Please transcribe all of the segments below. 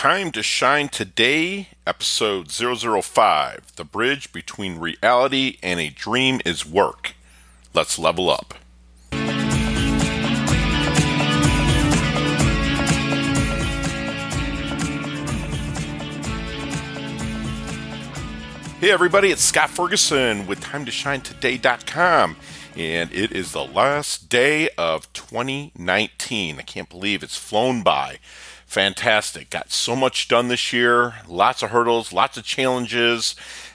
Time to Shine Today, episode 005 The Bridge Between Reality and a Dream is Work. Let's level up. Hey, everybody, it's Scott Ferguson with TimeToShineToday.com, and it is the last day of 2019. I can't believe it's flown by fantastic. Got so much done this year. Lots of hurdles, lots of challenges.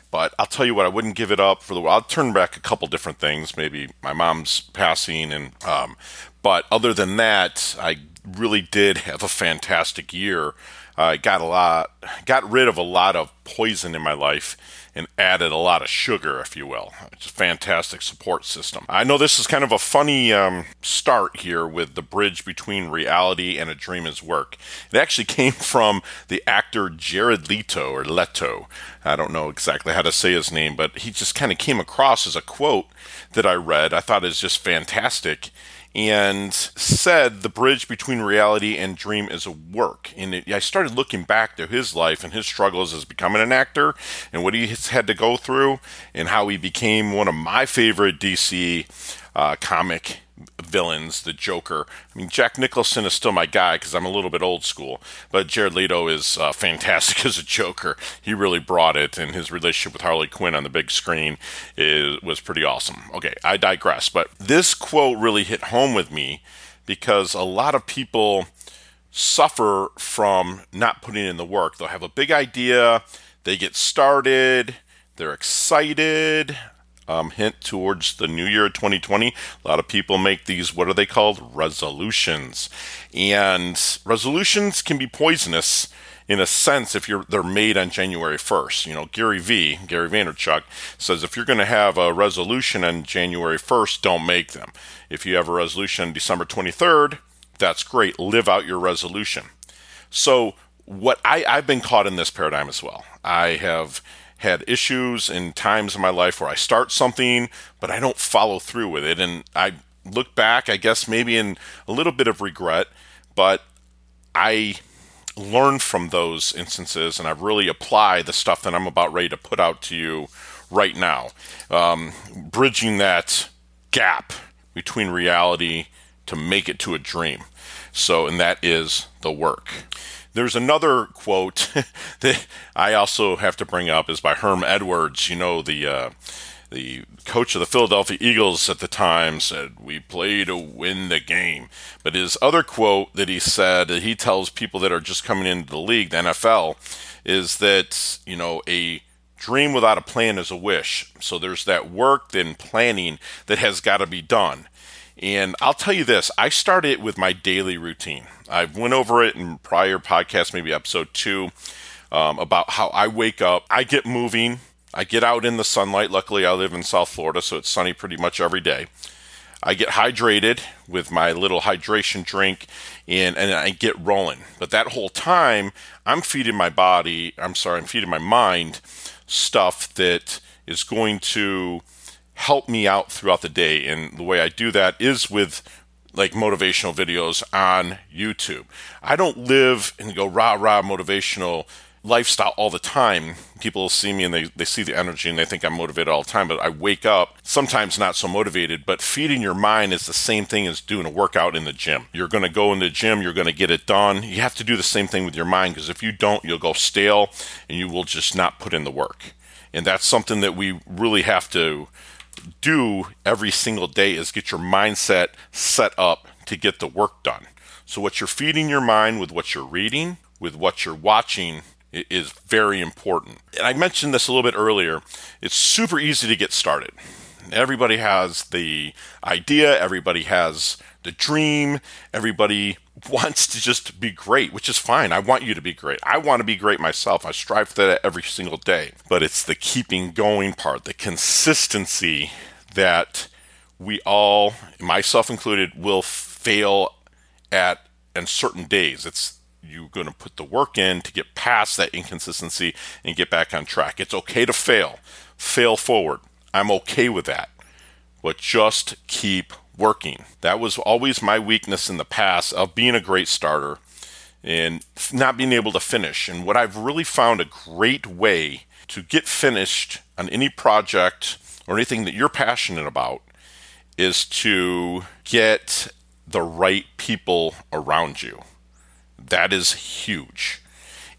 But I'll tell you what, I wouldn't give it up for the. I'll turn back a couple different things. Maybe my mom's passing, and um, but other than that, I really did have a fantastic year. I uh, got a lot, got rid of a lot of poison in my life and added a lot of sugar, if you will. It's a fantastic support system. I know this is kind of a funny um, start here with the bridge between reality and a dream is work. It actually came from the actor Jared Leto or Leto. I don't know exactly how to say his name, but he just kind of came across as a quote that I read. I thought it was just fantastic and said the bridge between reality and dream is a work. And it, I started looking back to his life and his struggles as becoming an actor and what he had to go through and how he became one of my favorite DC uh, comic villains, the Joker. I mean, Jack Nicholson is still my guy because I'm a little bit old school, but Jared Leto is uh, fantastic as a Joker. He really brought it, and his relationship with Harley Quinn on the big screen is, was pretty awesome. Okay, I digress, but this quote really hit home with me because a lot of people suffer from not putting in the work. They'll have a big idea, they get started, they're excited, um, hint towards the new year 2020. A lot of people make these, what are they called? Resolutions. And resolutions can be poisonous in a sense if you're they're made on January 1st. You know, Gary V, Gary Vaynerchuk says if you're going to have a resolution on January 1st, don't make them. If you have a resolution on December 23rd, that's great. Live out your resolution. So what I, I've been caught in this paradigm as well. I have had issues in times in my life where I start something, but I don't follow through with it. And I look back, I guess, maybe in a little bit of regret, but I learn from those instances and I really apply the stuff that I'm about ready to put out to you right now. Um, bridging that gap between reality to make it to a dream. So, and that is the work. There's another quote that I also have to bring up is by Herm Edwards. You know the uh, the coach of the Philadelphia Eagles at the time said, "We play to win the game." But his other quote that he said that he tells people that are just coming into the league, the NFL, is that you know a dream without a plan is a wish. So there's that work and planning that has got to be done. And I'll tell you this, I started it with my daily routine. I went over it in prior podcasts, maybe episode two, um, about how I wake up, I get moving, I get out in the sunlight. Luckily, I live in South Florida, so it's sunny pretty much every day. I get hydrated with my little hydration drink and, and I get rolling. But that whole time, I'm feeding my body, I'm sorry, I'm feeding my mind stuff that is going to help me out throughout the day. And the way I do that is with like motivational videos on YouTube. I don't live and go rah rah motivational lifestyle all the time. People see me and they, they see the energy and they think I'm motivated all the time, but I wake up sometimes not so motivated. But feeding your mind is the same thing as doing a workout in the gym. You're going to go in the gym, you're going to get it done. You have to do the same thing with your mind because if you don't, you'll go stale and you will just not put in the work. And that's something that we really have to do every single day is get your mindset set up to get the work done. So, what you're feeding your mind with what you're reading, with what you're watching, is very important. And I mentioned this a little bit earlier. It's super easy to get started. Everybody has the idea, everybody has the dream, everybody wants to just be great, which is fine. I want you to be great. I want to be great myself. I strive for that every single day. But it's the keeping going part, the consistency that we all, myself included, will fail at on certain days. It's you're going to put the work in to get past that inconsistency and get back on track. It's okay to fail. Fail forward. I'm okay with that. But just keep working. That was always my weakness in the past of being a great starter and not being able to finish. And what I've really found a great way to get finished on any project or anything that you're passionate about is to get the right people around you. That is huge.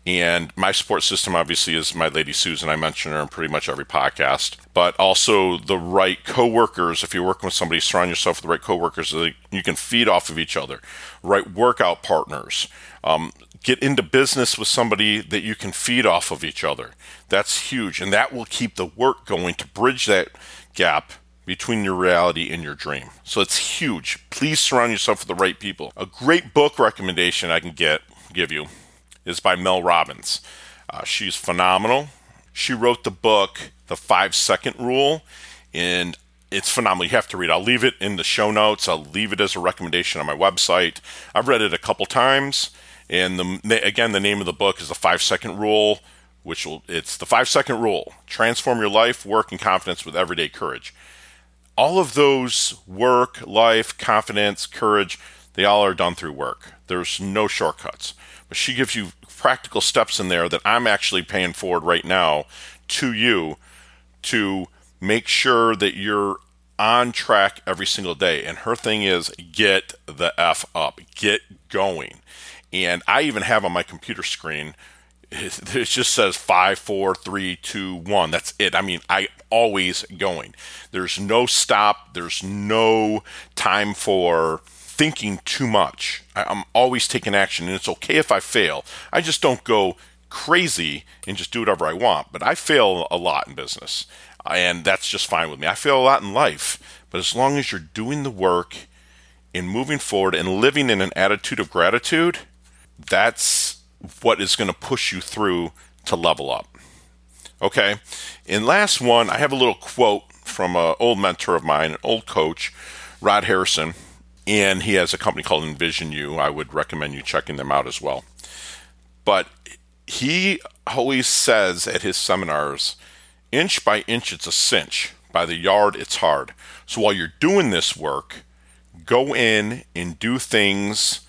And my support system obviously is my lady Susan. I mention her in pretty much every podcast. But also the right coworkers. If you're working with somebody, surround yourself with the right coworkers so you can feed off of each other. Right workout partners. Um, get into business with somebody that you can feed off of each other. That's huge. And that will keep the work going to bridge that gap between your reality and your dream. So it's huge. Please surround yourself with the right people. A great book recommendation I can get give you is by Mel Robbins. Uh, she's phenomenal. She wrote the book, The Five Second Rule, and it's phenomenal. You have to read. It. I'll leave it in the show notes. I'll leave it as a recommendation on my website. I've read it a couple times, and the again, the name of the book is The Five Second Rule, which will it's the five second rule: transform your life, work, and confidence with everyday courage. All of those work, life, confidence, courage, they all are done through work. There's no shortcuts. But she gives you practical steps in there that I'm actually paying forward right now to you to make sure that you're on track every single day. And her thing is get the F up, get going. And I even have on my computer screen, it just says five, four, three, two, one. That's it. I mean, I always going. There's no stop. There's no time for thinking too much. I, am always taking action, and it's okay if I fail. I just don't go crazy and just do whatever I want. But I fail a lot in business, and that's just fine with me. I fail a lot in life, but as long as you're doing the work and moving forward and living in an attitude of gratitude, that's what is going to push you through to level up. Okay, and last one, I have a little quote from an old mentor of mine, an old coach, Rod Harrison and he has a company called Envision You. I would recommend you checking them out as well. But he always says at his seminars, inch by inch, it's a cinch. By the yard, it's hard. So while you're doing this work, go in and do things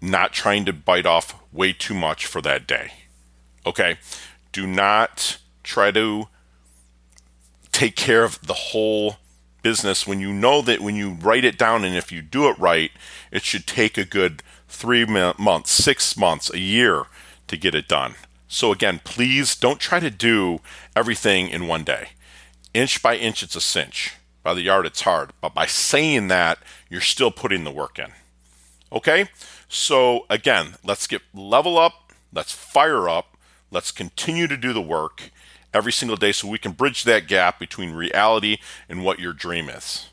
not trying to bite off way too much for that day. Okay? Do not try to take care of the whole business when you know that when you write it down and if you do it right, it should take a good three months, six months, a year to get it done. So, again, please don't try to do everything in one day. Inch by inch, it's a cinch. By the yard, it's hard. But by saying that, you're still putting the work in. Okay? So, again, let's get level up, let's fire up, let's continue to do the work every single day so we can bridge that gap between reality and what your dream is.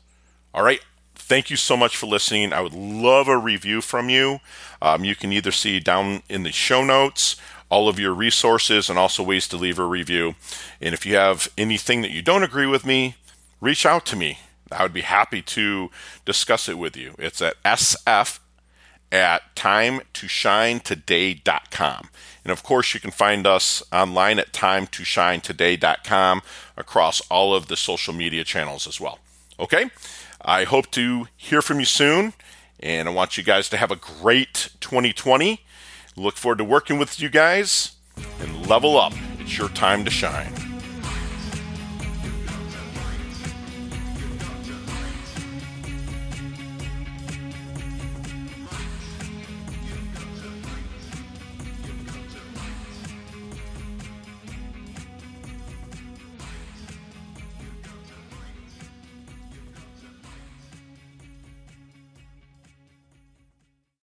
All right. Thank you so much for listening. I would love a review from you. Um, you can either see down in the show notes all of your resources and also ways to leave a review. And if you have anything that you don't agree with me, reach out to me. I would be happy to discuss it with you. It's at sf at timetoshinetoday.com. And of course, you can find us online at timetoshinetoday.com across all of the social media channels as well. Okay? I hope to hear from you soon, and I want you guys to have a great 2020. Look forward to working with you guys and level up. It's your time to shine.